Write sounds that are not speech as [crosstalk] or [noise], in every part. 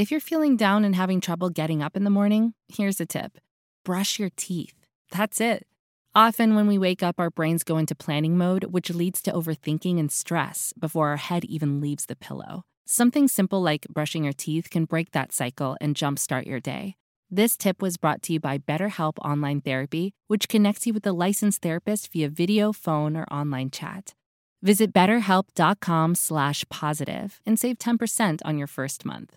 If you're feeling down and having trouble getting up in the morning, here's a tip brush your teeth. That's it. Often, when we wake up, our brains go into planning mode, which leads to overthinking and stress before our head even leaves the pillow. Something simple like brushing your teeth can break that cycle and jumpstart your day. This tip was brought to you by BetterHelp Online Therapy, which connects you with a licensed therapist via video, phone, or online chat. Visit betterhelp.com slash positive and save 10% on your first month.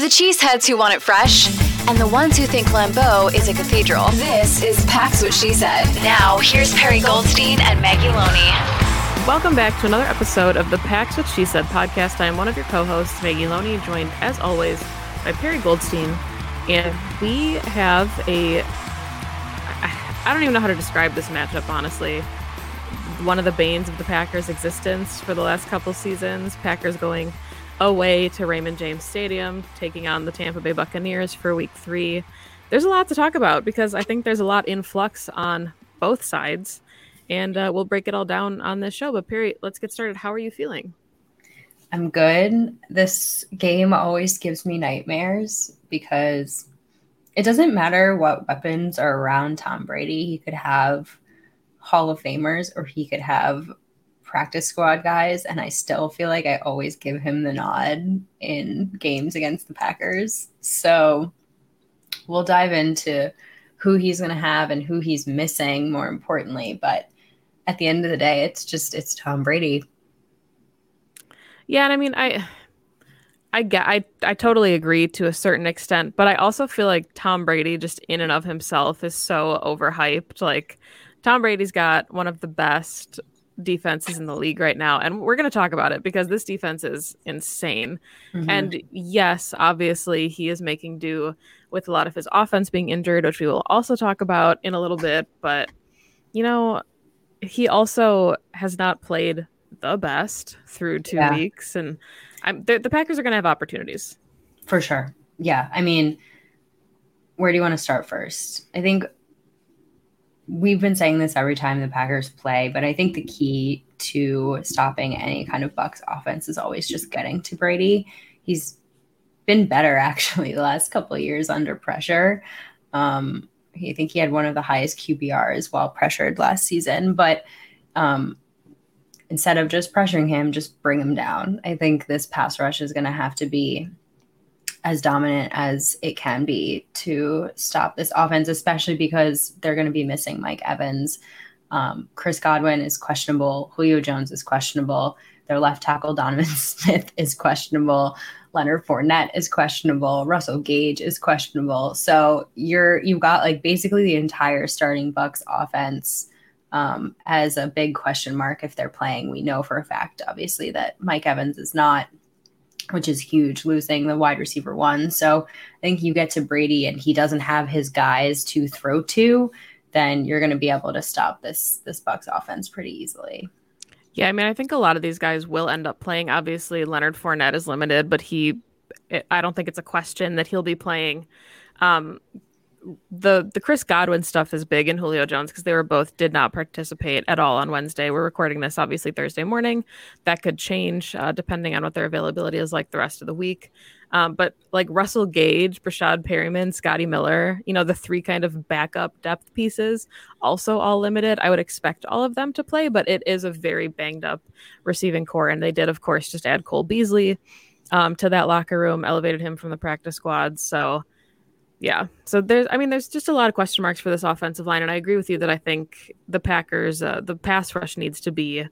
For the cheeseheads who want it fresh and the ones who think Lambeau is a cathedral, this is Pack's What She Said. Now, here's Perry Goldstein and Maggie Loney. Welcome back to another episode of the Pack's What She Said podcast. I am one of your co-hosts, Maggie Loney, joined as always by Perry Goldstein, and we have a. I don't even know how to describe this matchup, honestly. One of the banes of the Packers' existence for the last couple seasons. Packers going away to Raymond James Stadium, taking on the Tampa Bay Buccaneers for week three. There's a lot to talk about because I think there's a lot in flux on both sides. And uh, we'll break it all down on this show. But Perry, let's get started. How are you feeling? I'm good. This game always gives me nightmares because it doesn't matter what weapons are around Tom Brady. He could have Hall of Famers or he could have practice squad guys, and I still feel like I always give him the nod in games against the Packers. So we'll dive into who he's going to have and who he's missing, more importantly. But at the end of the day, it's just it's Tom Brady. Yeah, and I mean, I I get I I totally agree to a certain extent, but I also feel like Tom Brady just in and of himself is so overhyped. Like Tom Brady's got one of the best defenses in the league right now. And we're going to talk about it because this defense is insane. Mm-hmm. And yes, obviously, he is making do with a lot of his offense being injured, which we will also talk about in a little bit. But, you know, he also has not played the best through two yeah. weeks. And I'm, the Packers are going to have opportunities. For sure. Yeah. I mean, where do you want to start first? I think we've been saying this every time the Packers play, but I think the key to stopping any kind of Bucks offense is always just getting to Brady. He's been better [laughs] actually the last couple of years under pressure. Um, I think he had one of the highest QBRs while pressured last season, but um, instead of just pressuring him, just bring him down. I think this pass rush is going to have to be as dominant as it can be to stop this offense, especially because they're going to be missing Mike Evans. Um, Chris Godwin is questionable. Julio Jones is questionable. Their left tackle Donovan [laughs] Smith is questionable. Leonard Fournette is questionable. Russell Gage is questionable. So you're you've got like basically the entire starting Bucks offense um, as a big question mark if they're playing. We know for a fact, obviously, that Mike Evans is not which is huge, losing the wide receiver one. So I think you get to Brady and he doesn't have his guys to throw to, then you're going to be able to stop this this Bucks offense pretty easily. Yeah, I mean, I think a lot of these guys will end up playing. Obviously, Leonard Fournette is limited, but he, I don't think it's a question that he'll be playing. Um, the the Chris Godwin stuff is big in Julio Jones because they were both did not participate at all on Wednesday. We're recording this obviously Thursday morning. That could change uh, depending on what their availability is like the rest of the week. Um, but like Russell Gage, Breshad Perryman, Scotty Miller, you know, the three kind of backup depth pieces, also all limited. I would expect all of them to play, but it is a very banged up receiving core. And they did, of course, just add Cole Beasley um, to that locker room, elevated him from the practice squad. So yeah. So there's, I mean, there's just a lot of question marks for this offensive line, and I agree with you that I think the Packers, uh, the pass rush needs to be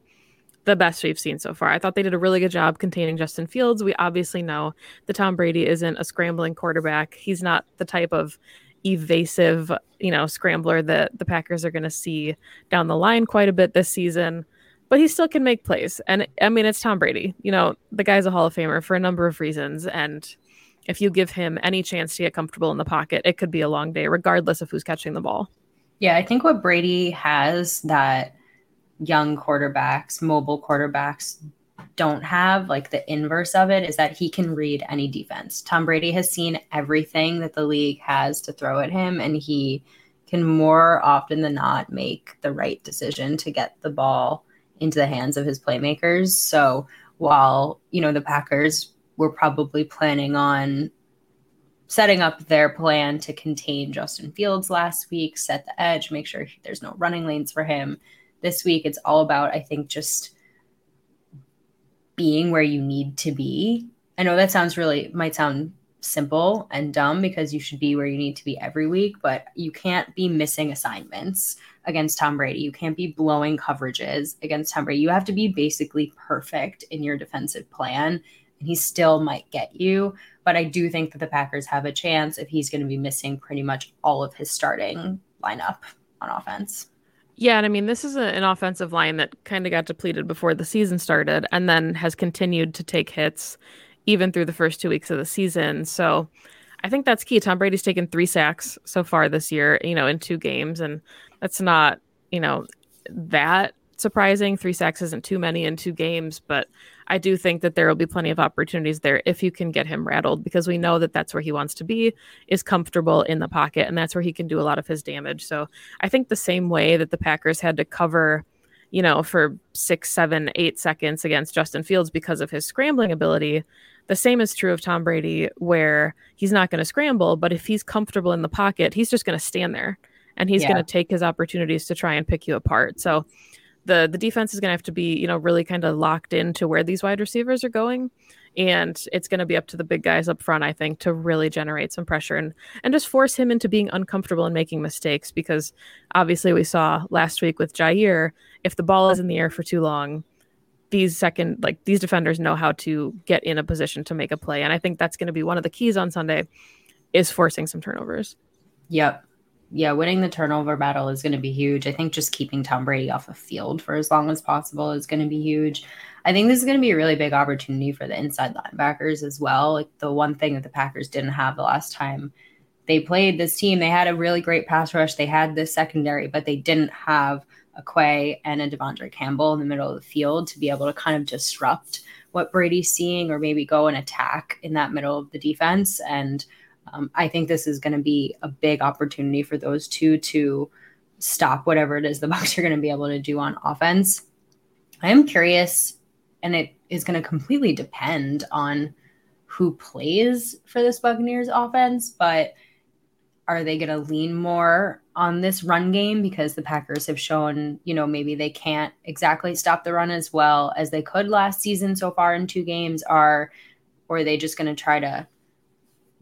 the best we've seen so far. I thought they did a really good job containing Justin Fields. We obviously know that Tom Brady isn't a scrambling quarterback. He's not the type of evasive, you know, scrambler that the Packers are going to see down the line quite a bit this season. But he still can make plays, and I mean, it's Tom Brady. You know, the guy's a Hall of Famer for a number of reasons, and if you give him any chance to get comfortable in the pocket, it could be a long day, regardless of who's catching the ball. Yeah, I think what Brady has that young quarterbacks, mobile quarterbacks don't have, like the inverse of it, is that he can read any defense. Tom Brady has seen everything that the league has to throw at him, and he can more often than not make the right decision to get the ball into the hands of his playmakers. So while, you know, the Packers were probably planning on setting up their plan to contain Justin Fields last week, set the edge, make sure there's no running lanes for him. This week, it's all about, I think, just being where you need to be. I know that sounds really, might sound simple and dumb because you should be where you need to be every week, but you can't be missing assignments against Tom Brady. You can't be blowing coverages against Tom Brady. You have to be basically perfect in your defensive plan, and he still might get you. But I do think that the Packers have a chance if he's going to be missing pretty much all of his starting lineup on offense. Yeah, and I mean, this is a, an offensive line that kind of got depleted before the season started and then has continued to take hits even through the first two weeks of the season. So I think that's key. Tom Brady's taken three sacks so far this year, you know, in two games. And that's not, you know, that surprising. Three sacks isn't too many in two games, but I do think that there will be plenty of opportunities there if you can get him rattled because we know that that's where he wants to be, is comfortable in the pocket, and that's where he can do a lot of his damage. So I think the same way that the Packers had to cover you know, for six, seven, eight seconds against Justin Fields because of his scrambling ability. The same is true of Tom Brady, where he's not going to scramble, but if he's comfortable in the pocket, he's just going to stand there and he's yeah. going to take his opportunities to try and pick you apart. So the the defense is going to have to be, you know, really kind of locked into where these wide receivers are going. And it's going to be up to the big guys up front i think to really generate some pressure and and just force him into being uncomfortable and making mistakes. Because obviously we saw last week with jaire if the ball is in the air for too long these second like these defenders know how to get in a position to make a play. And i think that's going to be one of the keys on sunday is forcing some turnovers. Yep yeah winning the turnover battle is going to be huge. I think just keeping tom brady off the field for as long as possible is going to be huge. I think this is going to be a really big opportunity for the inside linebackers as well. Like the one thing that the packers didn't have the last time they played this team they had a really great pass rush they had this secondary but they didn't have a Quay and a De'Vondre Campbell in the middle of the field to be able to kind of disrupt what Brady's seeing or maybe go and attack in that middle of the defense. And um, I think this is going to be a big opportunity for those two to stop whatever it is the [laughs] Bucks are going to be able to do on offense. I am curious, and it is going to completely depend on who plays for this Buccaneers offense, but are they going to lean more on this run game because the Packers have shown, you know, maybe they can't exactly stop the run as well as they could last season so far in two games are or are they just going to try to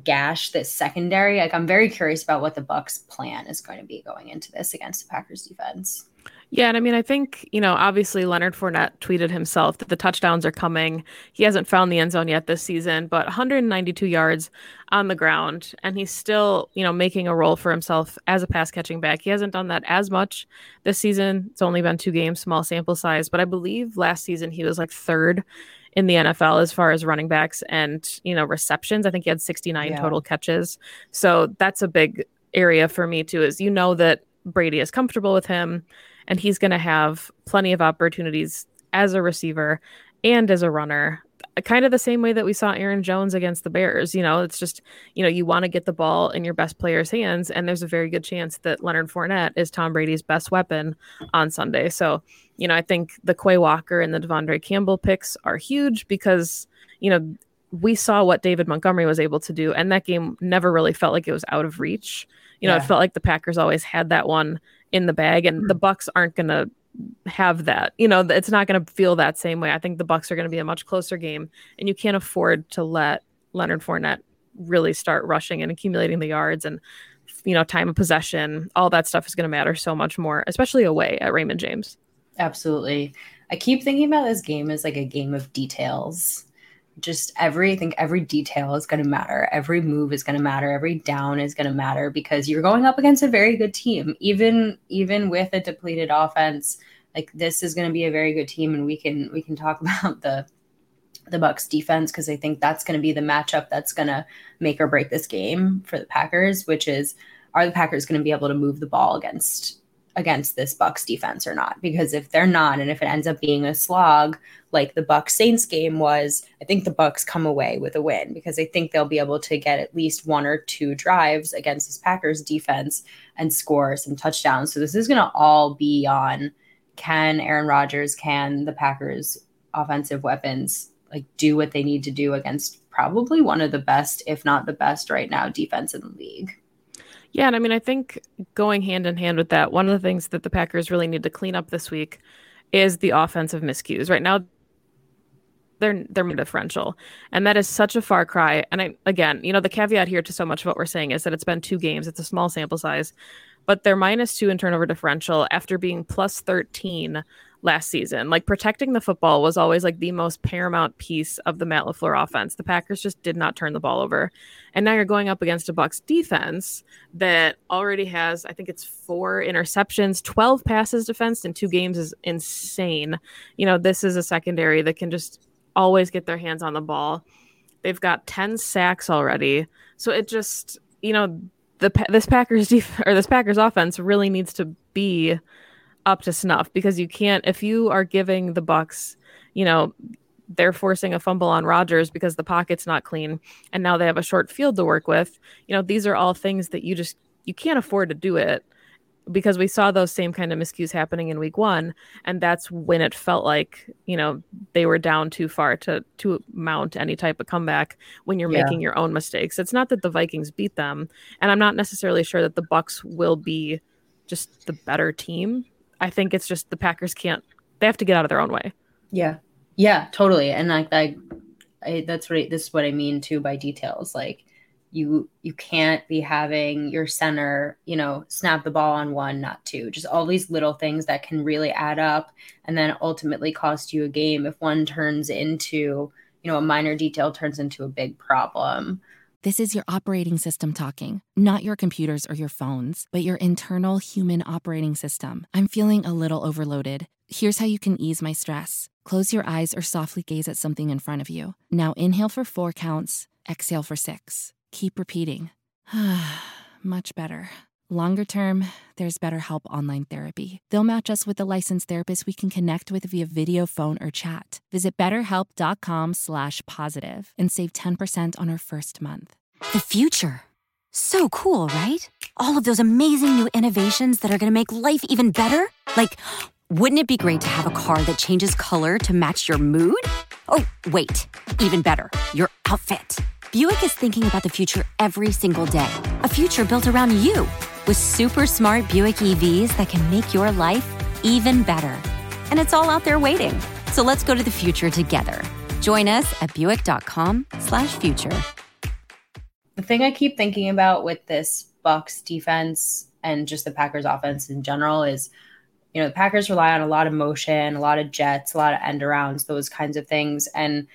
gash this secondary? Like I'm very curious about what the Bucks plan is going to be going into this against the Packers defense. Yeah, and I mean, I think, you know, obviously Leonard Fournette tweeted himself that the touchdowns are coming. He hasn't found the end zone yet this season, but 192 yards on the ground, and he's still, you know, making a role for himself as a pass catching back. He hasn't done that as much this season. It's only been two games, small sample size, but I believe last season he was like third in the NFL as far as running backs and, you know, receptions. I think he had 69 yeah. total catches. So that's a big area for me too, is you know that Brady is comfortable with him and he's going to have plenty of opportunities as a receiver and as a runner kind of the same way that we saw Aaron Jones against the Bears. You know, it's just, you know, you want to get the ball in your best player's hands, and there's a very good chance that Leonard Fournette is Tom Brady's best weapon on Sunday. So, you know, I think the Quay Walker and the De'Vondre Campbell picks are huge because, you know, we saw what David Montgomery was able to do, and that game never really felt like it was out of reach. You know, yeah. it felt like the Packers always had that one in the bag and the hmm. bucs aren't going to have that. You know it's not going to feel that same way. I think the Bucks are going to be a much closer game and you can't afford to let leonard Fournette really start rushing and accumulating the yards and you know time of possession. All that stuff is going to matter so much more especially away at raymond james. Absolutely. I keep thinking about this game as like a game of details just every I think every detail is going to matter. Every move is going to matter. Every down is going to matter because you're going up against a very good team. Even even with a depleted offense, like this is going to be a very good team and we can we can talk [laughs] about the the Bucks defense because I think that's going to be the matchup that's going to make or break this game for the Packers, which is are the Packers going to be able to move the ball against against this Bucks defense or not? Because if they're not, and if it ends up being a slog like the Bucks Saints game was, I think the Bucks come away with a win because I think they'll be able to get at least one or two drives against this Packers defense and score some touchdowns. So this is going to all be on can Aaron Rodgers, can the Packers offensive weapons like do what they need to do against probably one of the best, if not the best right now, defense in the league. Yeah, and I mean, I think going hand in hand with that, one of the things that the Packers really need to clean up this week is the offensive miscues. Right now, they're they're differential, and that is such a far cry. And I again, you know, the caveat here to so much of what we're saying is that it's been two games; it's a small sample size, but they're minus two in turnover differential after being plus thirteen last season. Like protecting the football was always like the most paramount piece of the Matt LaFleur offense. The Packers just did not turn the ball over. And now you're going up against a Bucks defense that already has, I think it's four interceptions, 12 passes defensed in two games is insane. You know, this is a secondary that can just always get their hands on the ball. They've got 10 sacks already. So it just, you know, the this Packers def- or this Packers offense really needs to be up to snuff because you can't if you are giving the Bucks, you know, they're forcing a fumble on Rodgers because the pocket's not clean and now they have a short field to work with. You know, these are all things that you just you can't afford to do it because we saw those same kind of miscues happening in week 1 and that's when it felt like, you know, they were down too far to to mount any type of comeback when you're yeah. making your own mistakes. It's not that the Vikings beat them and I'm not necessarily sure that the Bucks will be just the better team I think it's just the Packers can't. They have to get out of their own way. Yeah, yeah, totally. And like I, I that's what I, this is what I mean too by details. Like you you can't be having your center, you know, snap the ball on one, not two. Just all these little things that can really add up, and then ultimately cost you a game if one turns into you know a minor detail turns into a big problem. This is your operating system talking, not your computers or your phones, but your internal human operating system. I'm feeling a little overloaded. Here's how you can ease my stress. Close your eyes or softly gaze at something in front of you. Now inhale for four counts, exhale for six. Keep repeating. [sighs] Much better. Longer term, there's BetterHelp Online Therapy. They'll match us with a licensed therapist we can connect with via video, phone, or chat. Visit betterhelp.com slash positive and save 10% on our first month. The future. So cool, right? All of those amazing new innovations that are going to make life even better. Like, wouldn't it be great to have a car that changes color to match your mood? Oh, wait, even better, your outfit. Buick is thinking about the future every single day. A future built around you with super smart Buick EVs that can make your life even better. And it's all out there waiting. So let's go to the future together. Join us at buick.com/future. The thing I keep thinking about with this Bucks defense and just the Packers offense in general is you know, the Packers rely on a lot of motion, a lot of jets, a lot of end arounds, those kinds of things and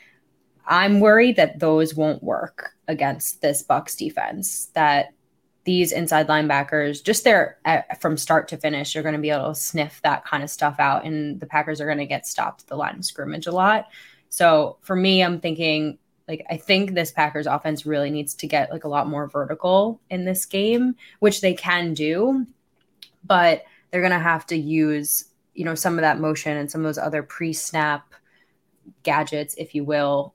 I'm worried that those won't work against this Bucks defense that these inside linebackers, just there from start to finish, you're going to be able to sniff that kind of stuff out, and the Packers are going to get stopped at the line of scrimmage a lot. So for me, I'm thinking like I think this Packers offense really needs to get like a lot more vertical in this game, which they can do, but they're going to have to use you know some of that motion and some of those other pre-snap gadgets, if you will,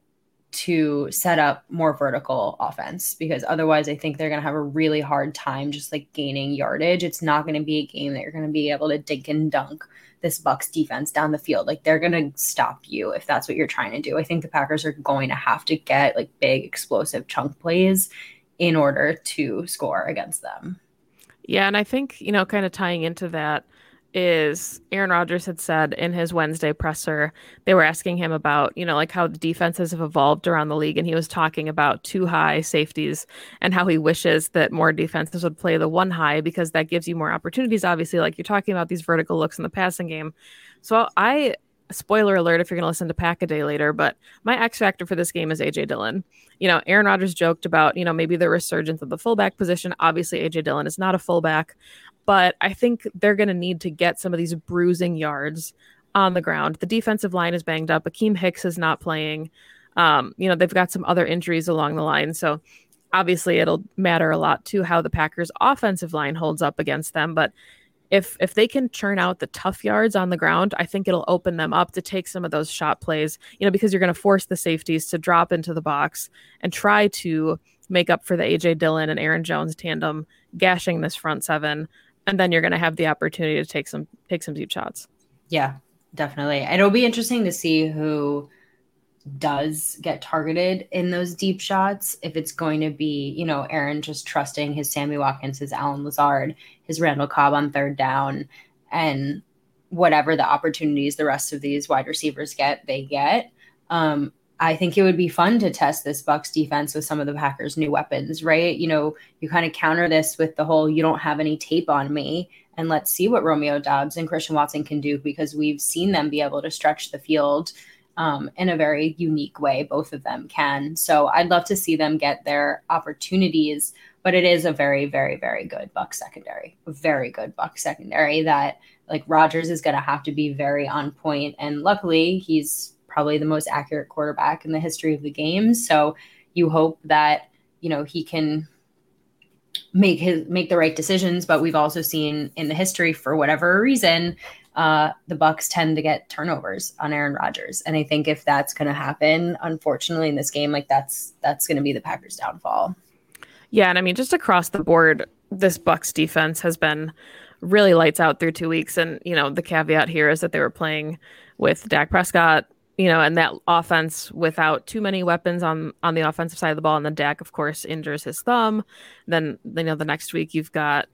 to set up more vertical offense because otherwise I think they're going to have a really hard time just like gaining yardage. It's not going to be a game that you're going to be able to dink and dunk this Bucks defense down the field. Like they're going to stop you if that's what you're trying to do. I think the Packers are going to have to get like big explosive chunk plays in order to score against them. Yeah, and I think, you know, kind of tying into that is Aaron Rodgers had said in his Wednesday presser, they were asking him about, you know, like how the defenses have evolved around the league. And he was talking about two high safeties and how he wishes that more defenses would play the one high because that gives you more opportunities. Obviously, like you're talking about these vertical looks in the passing game. So I, spoiler alert if you're going to listen to Pack a Day later, but my X factor for this game is AJ Dillon. You know, Aaron Rodgers joked about, you know, maybe the resurgence of the fullback position. Obviously, AJ Dillon is not a fullback, but I think they're going to need to get some of these bruising yards on the ground. The defensive line is banged up. Akiem Hicks is not playing. Um, you know, they've got some other injuries along the line. So obviously it'll matter a lot to how the Packers offensive line holds up against them. But if if they can churn out the tough yards on the ground, I think it'll open them up to take some of those shot plays, you know, because you're going to force the safeties to drop into the box and try to make up for the AJ Dillon and Aaron Jones tandem gashing this front seven. And then you're going to have the opportunity to take some take some deep shots. Yeah, definitely. It'll be interesting to see who does get targeted in those deep shots. If it's going to be, you know, Aaron just trusting his Sammy Watkins, his Allen Lazard, his Randall Cobb on third down, and whatever the opportunities the rest of these wide receivers get, they get. Um, I think it would be fun to test this Bucks defense with some of the Packers' new weapons, right? You know, you kind of counter this with the whole "you don't have any tape on me," and let's see what Romeo Doubs and Christian Watson can do because we've seen them be able to stretch the field um, in a very unique way. Both of them can. So I'd love to see them get their opportunities. But it is a very, very, very good Buck secondary. A very good Buck secondary that like Rodgers is going to have to be very on point. And luckily, he's probably the most accurate quarterback in the history of the game. So you hope that you know he can make his make the right decisions. But we've also seen in the history, for whatever reason, uh, the Bucks tend to get turnovers on Aaron Rodgers, and I think if that's going to happen, unfortunately, in this game, like that's that's going to be the Packers' downfall. Yeah, and I mean, just across the board, this Bucks defense has been really lights out through two weeks, and you know the caveat here is that they were playing with Dak Prescott, you know, and that offense without too many weapons on on the offensive side of the ball, and then Dak, of course, injures his thumb. Then you know the next week you've got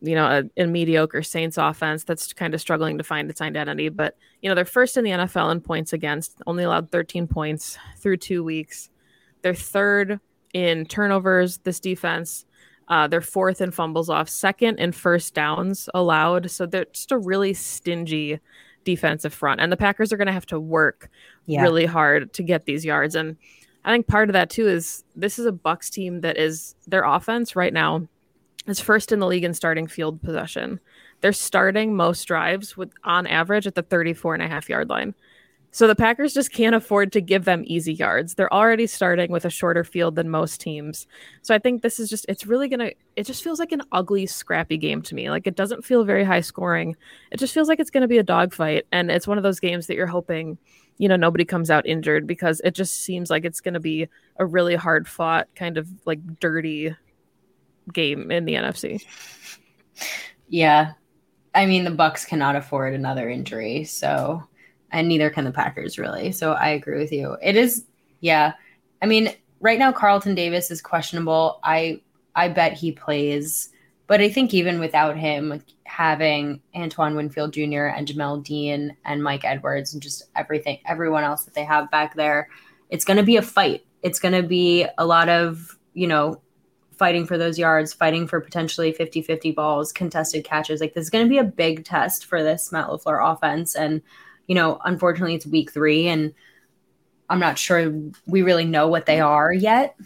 you know, a, a, mediocre Saints offense that's kind of struggling to find its identity. But, you know, they're first in the NFL in points against, only allowed 13 points through two weeks. They're third in turnovers, this defense. Uh, they're fourth in fumbles off, second in first downs allowed. So they're just a really stingy defensive front. And the Packers are going to have to work yeah. really hard to get these yards. And I think part of that too is this is a Bucks team that is their offense right now is first in the league in starting field possession. They're starting most drives with on average at the 34 and a half yard line. So the Packers just can't afford to give them easy yards. They're already starting with a shorter field than most teams. So I think this is just it's really going to it just feels like an ugly scrappy game to me. Like it doesn't feel very high scoring. It just feels like it's going to be a dogfight and it's one of those games that you're hoping you know nobody comes out injured because it just seems like it's going to be a really hard fought kind of like dirty game in the NFC. Yeah. I mean, the Bucks cannot afford another injury, so and neither can the Packers really. So I agree with you. It is yeah. I mean, right now Carlton Davis is questionable. I I bet he plays, but I think even without him having Antoine Winfield Jr. and Jamel Dean and Mike Edwards and just everything everyone else that they have back there, it's going to be a fight. It's going to be a lot of, you know, fighting for those yards, fighting for potentially 50 50 balls, contested catches. Like, this is going to be a big test for this Matt LaFleur offense. And, you know, unfortunately, it's week three, and I'm not sure we really know what they are yet,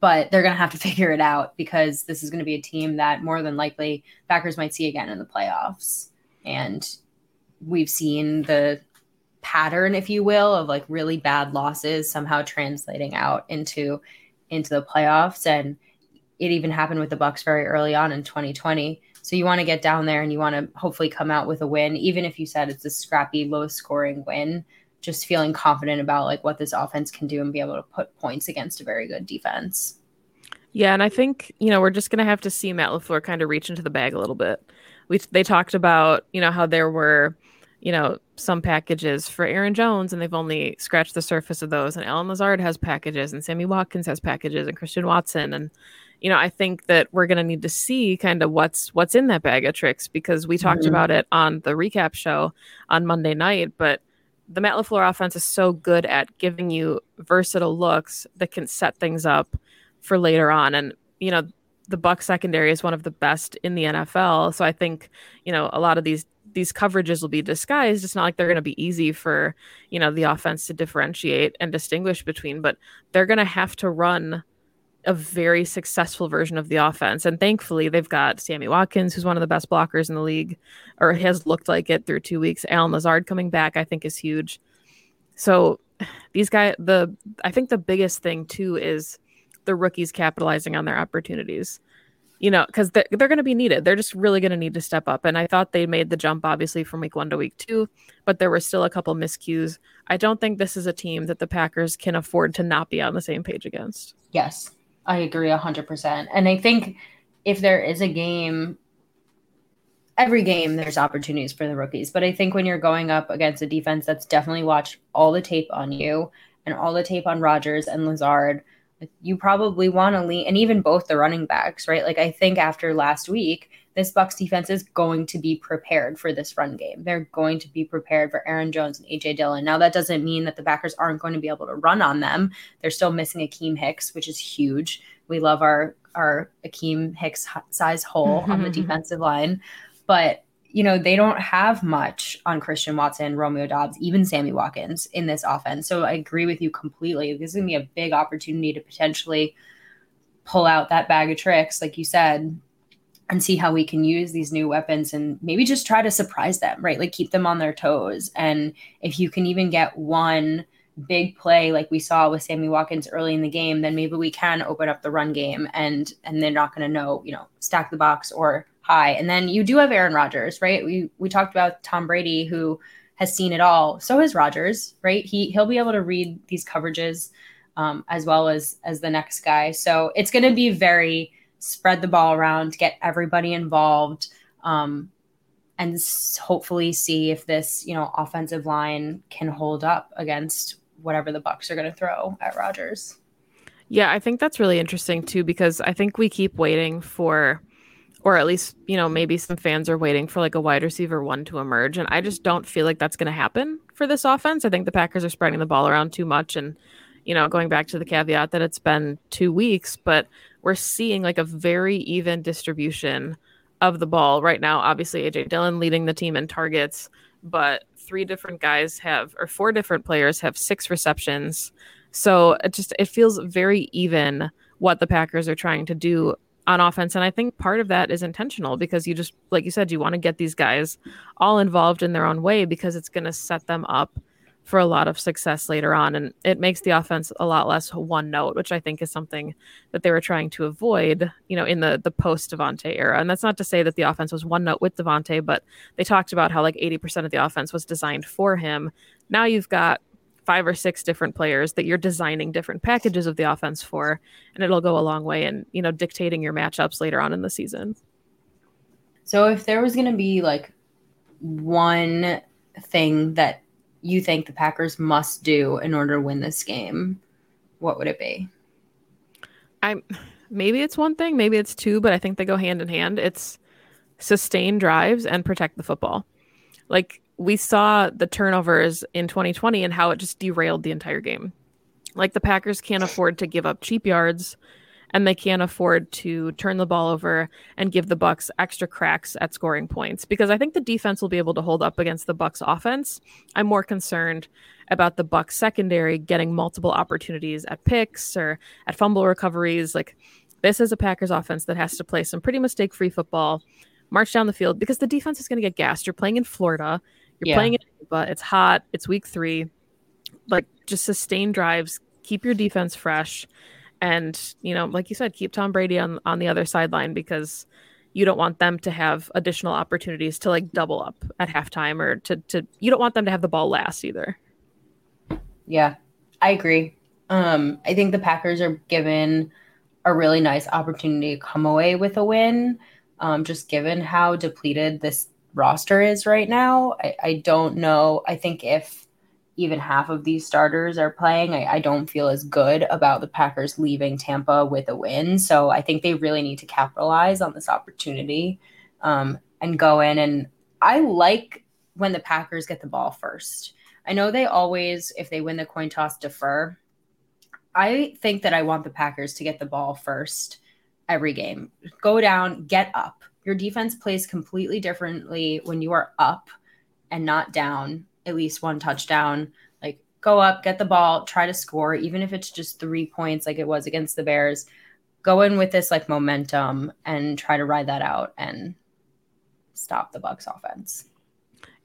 but they're going to have to [laughs] figure it out because this is going to be a team that more than likely Packers might see again in the playoffs. And we've seen the pattern, if you will, of like really bad losses somehow translating out into into the playoffs and it even happened with the Bucks very early on in 2020 so you want to get down there and you want to hopefully come out with a win even if you said it's a scrappy low scoring win just feeling confident about like what this offense can do and be able to put points against a very good defense. Yeah and i think you know we're just to have to see matt lafleur kind of reach into the bag a little bit. We they talked about you know how there were you know, some packages for Aaron Jones, and they've only scratched the surface of those. And Allen Lazard has packages, and Sammy Watkins has packages, and Christian Watson. And you know, I think that we're going to need to see kind of what's what's in that bag of tricks because we talked mm-hmm. about it on the recap show on Monday night. But the Matt Lafleur offense is so good at giving you versatile looks that can set things up for later on. And you know, the Buck secondary is one of the best in the NFL. So I think you know a lot of these these coverages will be disguised. It's not like they're going to be easy for, you know, the offense to differentiate and distinguish between, but they're going to have to run a very successful version of the offense. And thankfully, they've got Sammy Watkins, who's one of the best blockers in the league, or has looked like it through two weeks. Allen Lazard coming back, I think, is huge. So these guys the I think the biggest thing too is the rookies capitalizing on their opportunities. You know, because they're, they're going to be needed. They're just really going to need to step up. And I thought they made the jump, obviously, from week one to week two, but there were still a couple miscues. I don't think this is a team that the Packers can afford to not be on the same page against. Yes, I agree 100%. And I think if there is a game every game there's opportunities for the rookies but i think when you're going up against a defense that's definitely watched all the tape on you and all the tape on Rodgers and Lazard you probably want to lean and even both the running backs right? Like i think after last week this bucks defense is going to be prepared for this run game. They're going to be prepared for aaron jones and aj dillon. Now that doesn't mean that the Packers aren't going to be able to run on them. They're still missing akiem hicks which is huge. We love our our akiem hicks size hole on the [laughs] defensive line. But you know, they don't have much on Christian Watson, Romeo Doubs, even Sammy Watkins in this offense. So I agree with you completely. This is going to be a big opportunity to potentially pull out that bag of tricks, like you said, and see how we can use these new weapons and maybe just try to surprise them, right? Like keep them on their toes. And if you can even get one big play like we saw with Sammy Watkins early in the game, then maybe we can open up the run game and and they're not going to know, you know, stack the box or high. And then you do have Aaron Rodgers, right? We we talked about Tom Brady who has seen it all. So has Rodgers, right? He he'll be able to read these coverages um, as well as as the next guy. So it's going to be very spread the ball around, get everybody involved, um, and hopefully see if this you know offensive line can hold up against whatever the Bucks are going to throw at Rodgers. Yeah, I think that's really interesting too because I think we keep waiting for or at least you know maybe some fans are waiting for like a wide receiver one to emerge and i just don't feel like that's going to happen for this offense. I think the packers are spreading the ball around too much and you know going back to the caveat that it's been two weeks but we're seeing like a very even distribution of the ball. Right now obviously aj dillon leading the team in targets but three different guys have or four different players have six receptions. So it just it feels very even what the packers are trying to do on offense. And I think part of that is intentional because you just, like you said, you want to get these guys all involved in their own way because it's going to set them up for a lot of success later on. And it makes the offense a lot less one note, which I think is something that they were trying to avoid, you know, in the the post Davante era. And that's not to say that the offense was one note with Davante, but they talked about how like 80% of the offense was designed for him. Now you've got five or six different players that you're designing different packages of the offense for, and it'll go a long way in you know dictating your matchups later on in the season. So if there was going to be like one thing that you think the Packers must do in order to win this game, what would it be? I'm maybe it's one thing, maybe it's two, but I think they go hand in hand. It's sustain drives and protect the football. Like we saw the turnovers in 2020 and how it just derailed the entire game. Like the Packers can't afford to give up cheap yards and they can't afford to turn the ball over and give the Bucks extra cracks at scoring points because I think the defense will be able to hold up against the Bucks offense. I'm more concerned about the Bucks secondary getting multiple opportunities at picks or at fumble recoveries. Like this is a Packers offense that has to play some pretty mistake-free football, march down the field because the defense is going to get gassed. You're playing in Florida. You're yeah. playing it, but it's hot. It's week three. Like just sustain drives, keep your defense fresh, and you know, like you said, keep Tom Brady on on the other sideline because you don't want them to have additional opportunities to like double up at halftime or to to you don't want them to have the ball last either. Yeah, I agree. Um, I think the Packers are given a really nice opportunity to come away with a win. Um, just given how depleted this roster is right now. I, I don't know. I think if even half of these starters are playing, I, I don't feel as good about the Packers leaving Tampa with a win. So I think they really need to capitalize on this opportunity um, and go in. And I like when the Packers get the ball first. I know they always, if they win the coin toss, defer. I think that I want the Packers to get the ball first every game. Go down, get up your defense plays completely differently when you are up and not down at least one touchdown. Like go up, get the ball, try to score, even if it's just three points like it was against the Bears. Go in with this like momentum and try to ride that out and stop the Bucks offense.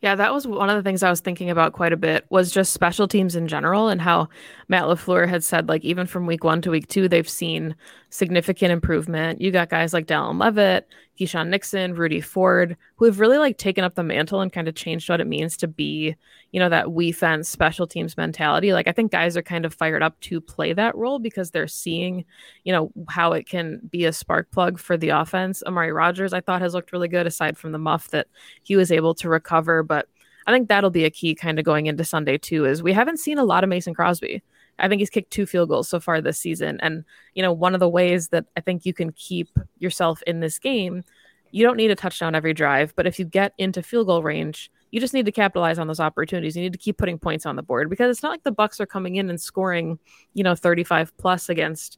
Yeah, that was one of the things I was thinking about quite a bit was just special teams in general and how Matt LaFleur had said, like, even from week one to week two, they've seen significant improvement. You got guys like Dallin Leavitt, Keisean Nixon, Rudy Ford, who have really like taken up the mantle and kind of changed what it means to be, you know, that we fence special teams mentality. Like I think guys are kind of fired up to play that role because they're seeing, you know, how it can be a spark plug for the offense. Amari Rogers, I thought has looked really good aside from the muff that he was able to recover. But I think that'll be a key kind of going into Sunday too, is we haven't seen a lot of Mason Crosby. I think he's kicked two field goals so far this season. And, you know, one of the ways that I think you can keep yourself in this game, you don't need a touchdown every drive, but if you get into field goal range, you just need to capitalize on those opportunities. You need to keep putting points on the board because it's not like the Bucks are coming in and scoring, you know, 35 plus against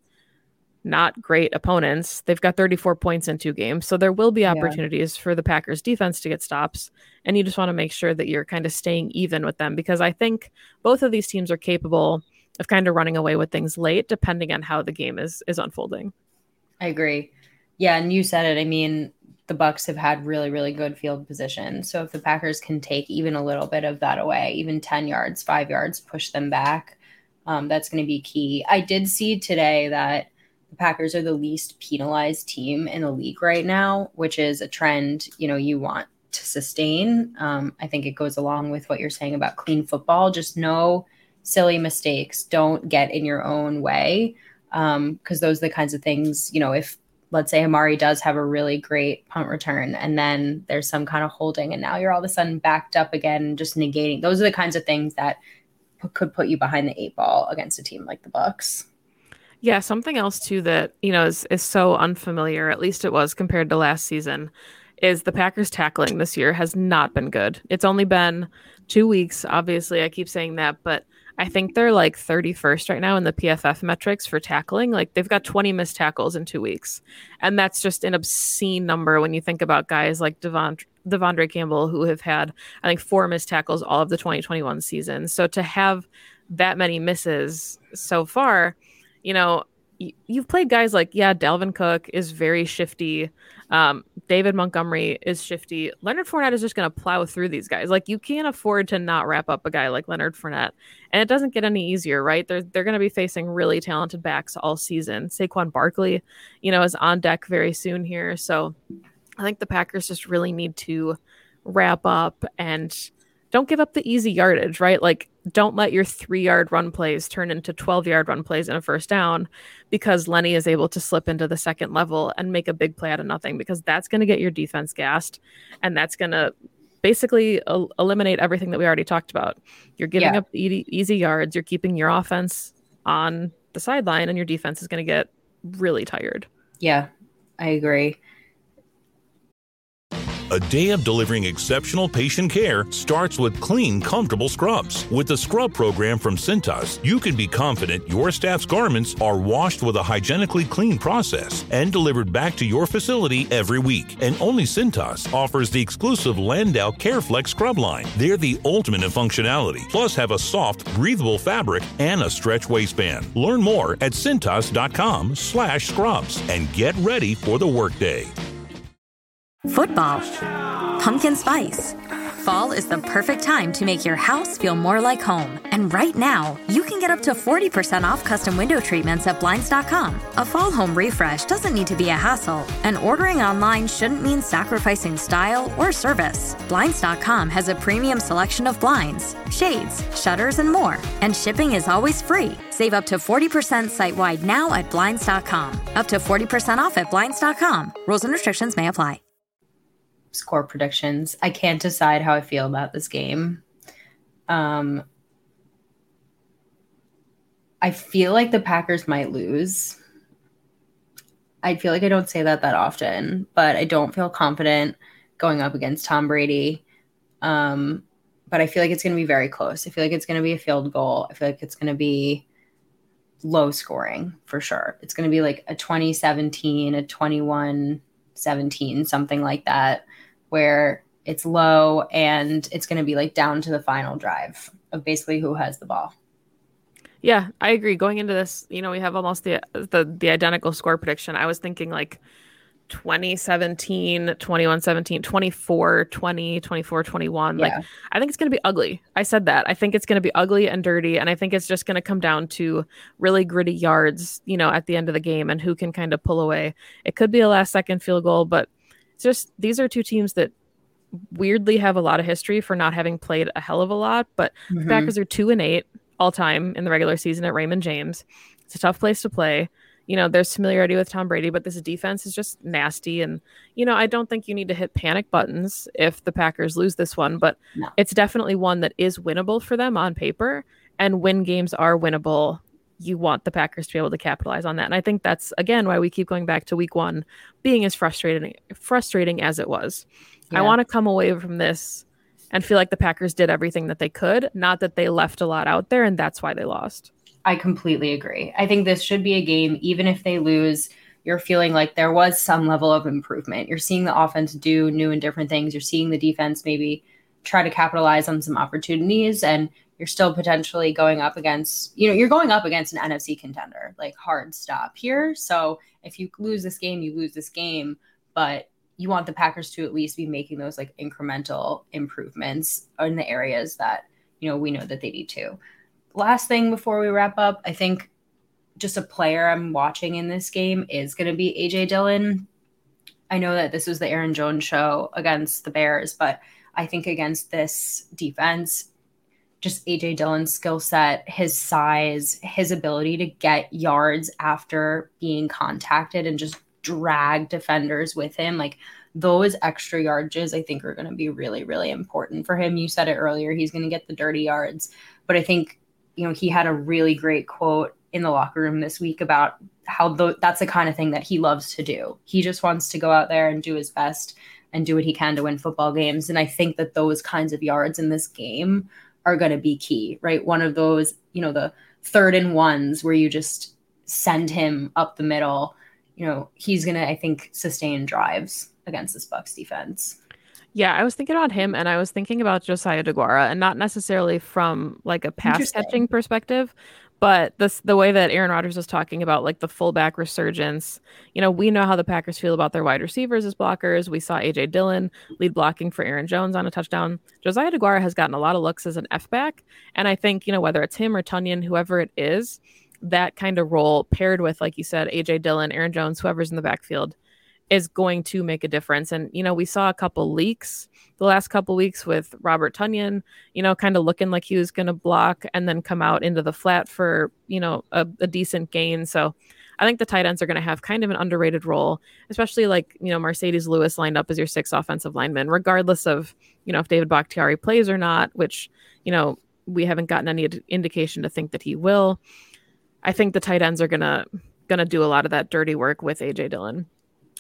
not great opponents. They've got 34 points in two games. So there will be opportunities yeah. for the Packers defense to get stops. And you just want to make sure that you're kind of staying even with them because I think both of these teams are capable of kind of running away with things late, depending on how the game is is unfolding. I agree. Yeah, and you said it. I mean, the Bucks have had really, really good field position. So if the Packers can take even a little bit of that away, even 10 yards, five yards, push them back, um, that's going to be key. I did see today that the Packers are the least penalized team in the league right now, which is a trend, you know, you want to sustain. Um, I think it goes along with what you're saying about clean football. Just know silly mistakes. Don't get in your own way because um, those are the kinds of things, you know, if let's say Amari does have a really great punt return and then there's some kind of holding and now you're all of a sudden backed up again, just negating. Those are the kinds of things that p- could put you behind the eight ball against a team like the Bucks. Yeah, something else too that, you know, is, is so unfamiliar, at least it was compared to last season, is the Packers tackling this year has not been good. It's only been two weeks. Obviously, I keep saying that, but I think they're like 31st right now in the PFF metrics for tackling. Like they've got 20 missed tackles in two weeks. And that's just an obscene number when you think about guys like Devon, De'Vondre Campbell, who have had, I think, four missed tackles all of the 2021 season. So to have that many misses so far, you know, you've played guys like yeah, Dalvin Cook is very shifty. Um, David Montgomery is shifty. Leonard Fournette is just going to plow through these guys. Like you can't afford to not wrap up a guy like Leonard Fournette, and it doesn't get any easier, right? They're they're going to be facing really talented backs all season. Saquon Barkley, you know, is on deck very soon here, so I think the Packers just really need to wrap up and don't give up the easy yardage, right? Like, don't let your three yard run plays turn into 12 yard run plays in a first down because Lenny is able to slip into the second level and make a big play out of nothing because that's going to get your defense gassed and that's going to basically el- eliminate everything that we already talked about. You're giving yeah. up e- easy yards, you're keeping your offense on the sideline, and your defense is going to get really tired. Yeah, I agree. A day of delivering exceptional patient care starts with clean, comfortable scrubs. With the scrub program from Cintas, you can be confident your staff's garments are washed with a hygienically clean process and delivered back to your facility every week. And only Cintas offers the exclusive Landau CareFlex scrub line. They're the ultimate in functionality, plus have a soft, breathable fabric and a stretch waistband. Learn more at cintas.com slash scrubs and get ready for the workday. Football. Pumpkin spice. Fall is the perfect time to make your house feel more like home. And right now, you can get up to 40% off custom window treatments at Blinds.com. A fall home refresh doesn't need to be a hassle, and ordering online shouldn't mean sacrificing style or service. Blinds.com has a premium selection of blinds, shades, shutters, and more, and shipping is always free. Save up to 40% site wide now at Blinds.com. Up to 40% off at Blinds.com. Rules and restrictions may apply score predictions. I can't decide how I feel about this game. Um, I feel like the Packers might lose. I feel like I don't say that that often, but I don't feel confident going up against Tom Brady. Um, but I feel like it's going to be very close. I feel like it's going to be a field goal. I feel like it's going to be low scoring for sure. It's going to be like a 2017, a 21 17, something like that where it's low and it's going to be like down to the final drive of basically who has the ball. Yeah, I agree. Going into this, you know, we have almost the the the identical score prediction. I was thinking like 2017, 21 17, 24 20, 24 21. Yeah. Like, I think it's going to be ugly. I said that. I think it's going to be ugly and dirty. And I think it's just going to come down to really gritty yards, you know, at the end of the game and who can kind of pull away. It could be a last second field goal, but just these are two teams that weirdly have a lot of history for not having played a hell of a lot. But Mhm. the Packers are two and eight all time in the regular season at Raymond James. It's a tough place to play. You know, there's familiarity with Tom Brady, but this defense is just nasty. And, you know, I don't think you need to hit panic buttons if the Packers lose this one, but No. it's definitely one that is winnable for them on paper. And win games are winnable, you want the Packers to be able to capitalize on that. And I think that's again why we keep going back to week one being as frustrating frustrating as it was. I want to come away from this and feel like the Packers did everything that they could, not that they left a lot out there and that's why they lost. I completely agree. I think this should be a game, even if they lose, you're feeling like there was some level of improvement. You're seeing the offense do new and different things. You're seeing the defense maybe try to capitalize on some opportunities, and you're still potentially going up against, you know, you're going up against an NFC contender, like hard stop here. So if you lose this game, you lose this game, but you want the Packers to at least be making those like incremental improvements in the areas that, you know, we know that they need to last thing before we wrap up, I think just a player I'm watching in this game is going to be AJ Dillon. I know that this was the Aaron Jones show against the Bears, but I think against this defense, just AJ Dillon's skill set, his size, his ability to get yards after being contacted and just drag defenders with him, like those extra yardages, I think are going to be really, really important for him. You said it earlier, he's going to get the dirty yards, but I think you know, he had a really great quote in the locker room this week about how th- that's the kind of thing that he loves to do. He just wants to go out there and do his best and do what he can to win football games. And I think that those kinds of yards in this game are going to be key, right? One of those, you know, the third and ones where you just send him up the middle, you know, he's going to, I think, sustain drives against this Bucs defense. Yeah, I was thinking about him and I was thinking about Josiah DeGuara and not necessarily from like a pass catching perspective, but this the way that Aaron Rodgers was talking about like the fullback resurgence. You know, we know how the Packers feel about their wide receivers as blockers. We saw AJ Dillon lead blocking for Aaron Jones on a touchdown. Josiah DeGuara has gotten a lot of looks as an F back, and I think, you know, whether it's him or Tonyan, whoever it is, that kind of role paired with like you said AJ Dillon, Aaron Jones, whoever's in the backfield is going to make a difference. And, you know, we saw a couple leaks the last couple weeks with Robert Tonyan, you know, kind of looking like he was going to block and then come out into the flat for, you know, a, a decent gain. So I think the tight ends are going to have kind of an underrated role, especially like, you know, Marcedes Lewis lined up as your sixth offensive lineman, regardless of, you know, if David Bakhtiari plays or not, which, you know, we haven't gotten any ind- indication to think that he will. I think the tight ends are going to going to do a lot of that dirty work with AJ Dillon.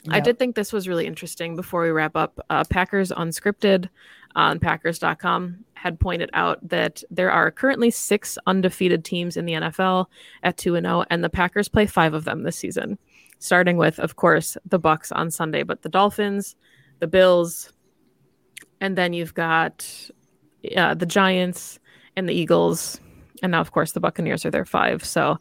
I did think this was really interesting before we wrap up. Uh, Packers Unscripted on Packers.com had pointed out that there are currently six undefeated teams in the NFL at 2 and 0, and the Packers play five of them this season, starting with, of course, the Bucs on Sunday, but the Dolphins, the Bills, and then you've got uh, the Giants and the Eagles, and now, of course, the Buccaneers are their five. So a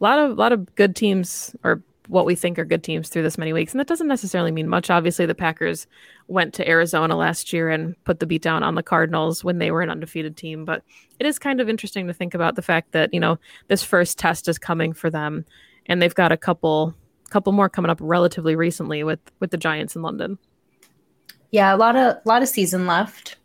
lot of lot of good teams or what we think are good teams through this many weeks. And that doesn't necessarily mean much. Obviously, the Packers went to Arizona last year and put the beat down on the Cardinals when they were an undefeated team. But it is kind of interesting to think about the fact that, you know, this first test is coming for them and they've got a couple couple more coming up relatively recently with with the Giants in London. Yeah, a lot of a lot of season left.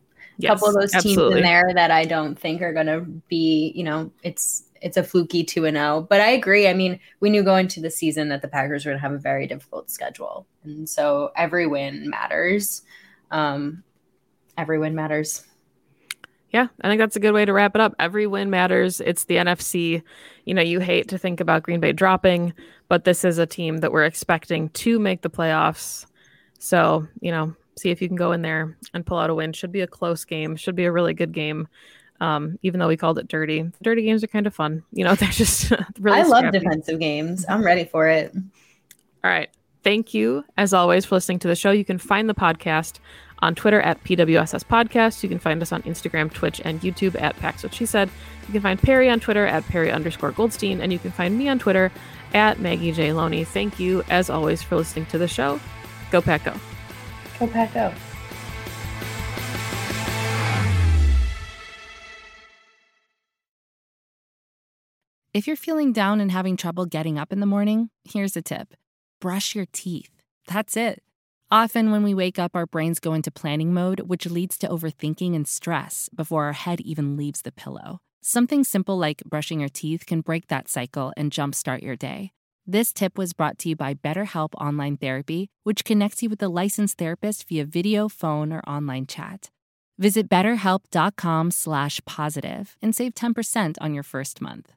A couple of those teams absolutely. in there that I don't think are going to be, you know, it's it's a fluky 2 and 0. But I agree. I mean, we knew going to the season that the Packers were going to have a very difficult schedule. And so every win matters. Um every win matters. Yeah, I think that's a good way to wrap it up. Every win matters. It's the NFC. You know, you hate to think about Green Bay dropping, but this is a team that we're expecting to make the playoffs. So, you know, see if you can go in there and pull out a win. Should be a close game. Should be a really good game. Um, even though we called it dirty. Dirty games are kind of fun. You know, [laughs] they're just [laughs] really I love scrappy. defensive games. I'm ready for it. All right. Thank you, as always, for listening to the show. You can find the podcast on Twitter at PWSS Podcast. You can find us on Instagram, Twitch, and YouTube at Pack's What She Said. You can find Perry on Twitter at Perry underscore Goldstein, and you can find me on Twitter at Maggie J. Loney. Thank you, as always, for listening to the show, Go Pack Go. Go Pack Go. If you're feeling down and having trouble getting up in the morning, here's a tip brush your teeth. That's it. Often, when we wake up, our brains go into planning mode, which leads to overthinking and stress before our head even leaves the pillow. Something simple like brushing your teeth can break that cycle and jumpstart your day. This tip was brought to you by BetterHelp Online Therapy, which connects you with a licensed therapist via video, phone, or online chat. Visit betterhelp.com slash positive and save 10% on your first month.